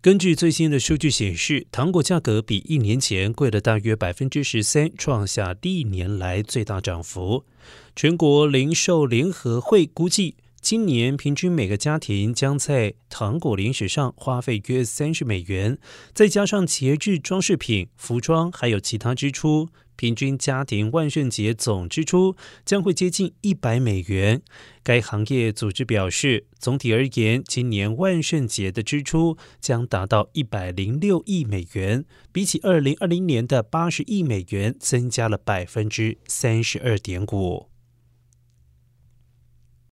根据最新的数据显示，糖果价格比一年前贵了大约百分之十三，创下历年来最大涨幅。全国零售联合会估计。今年平均每个家庭将在糖果零食上花费约三十美元，再加上节日装饰品、服装还有其他支出，平均家庭万圣节总支出将会接近一百美元。该行业组织表示，总体而言，今年万圣节的支出将达到一百零六亿美元，比起二零二零年的八十亿美元，增加了百分之三十二点五。